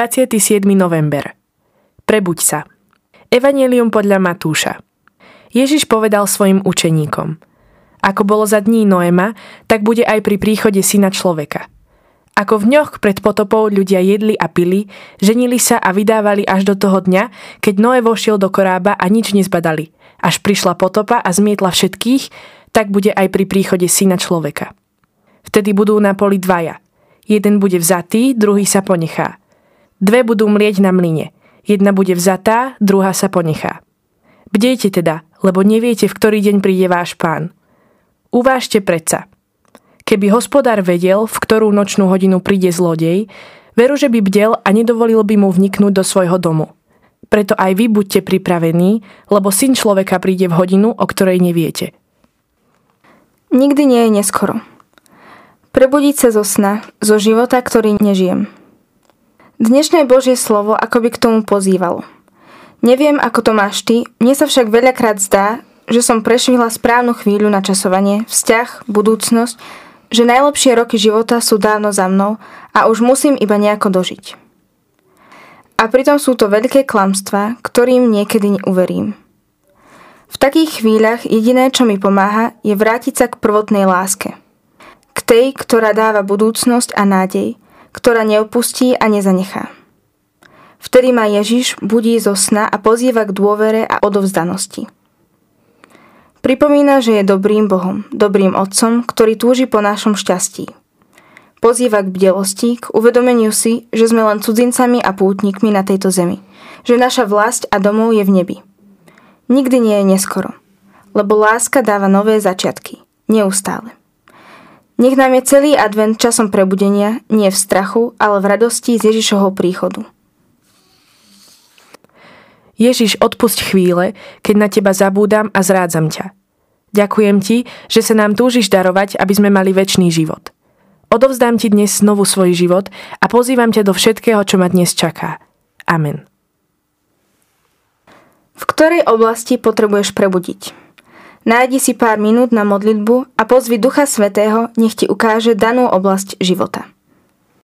27. november. Prebuď sa. Evangelium podľa Matúša. Ježiš povedal svojim učeníkom. Ako bolo za dní Noema, tak bude aj pri príchode syna človeka. Ako v ňoch pred potopou ľudia jedli a pili, ženili sa a vydávali až do toho dňa, keď Noé vošiel do korába a nič nezbadali. Až prišla potopa a zmietla všetkých, tak bude aj pri príchode syna človeka. Vtedy budú na poli dvaja. Jeden bude vzatý, druhý sa ponechá. Dve budú mlieť na mline. Jedna bude vzatá, druhá sa ponechá. Bdejte teda, lebo neviete, v ktorý deň príde váš pán. Uvážte predsa. Keby hospodár vedel, v ktorú nočnú hodinu príde zlodej, veru, že by bdel a nedovolil by mu vniknúť do svojho domu. Preto aj vy buďte pripravení, lebo syn človeka príde v hodinu, o ktorej neviete. Nikdy nie je neskoro. Prebudiť sa zo sna, zo života, ktorý nežijem – Dnešné Božie slovo akoby k tomu pozývalo. Neviem, ako to máš ty, mne sa však veľakrát zdá, že som prešvihla správnu chvíľu na časovanie, vzťah, budúcnosť, že najlepšie roky života sú dávno za mnou a už musím iba nejako dožiť. A pritom sú to veľké klamstvá, ktorým niekedy neuverím. V takých chvíľach jediné, čo mi pomáha, je vrátiť sa k prvotnej láske. K tej, ktorá dáva budúcnosť a nádej – ktorá neopustí a nezanechá. Vtedy ma Ježiš budí zo sna a pozýva k dôvere a odovzdanosti. Pripomína, že je dobrým Bohom, dobrým Otcom, ktorý túži po našom šťastí. Pozýva k bdelosti, k uvedomeniu si, že sme len cudzincami a pútnikmi na tejto zemi, že naša vlast a domov je v nebi. Nikdy nie je neskoro, lebo láska dáva nové začiatky, neustále. Nech nám je celý advent časom prebudenia, nie v strachu, ale v radosti z Ježišovho príchodu. Ježiš, odpusť chvíle, keď na teba zabúdam a zrádzam ťa. Ďakujem ti, že sa nám túžiš darovať, aby sme mali väčší život. Odovzdám ti dnes znovu svoj život a pozývam ťa do všetkého, čo ma dnes čaká. Amen. V ktorej oblasti potrebuješ prebudiť? Nájdi si pár minút na modlitbu a pozvi Ducha Svetého, nech ti ukáže danú oblasť života.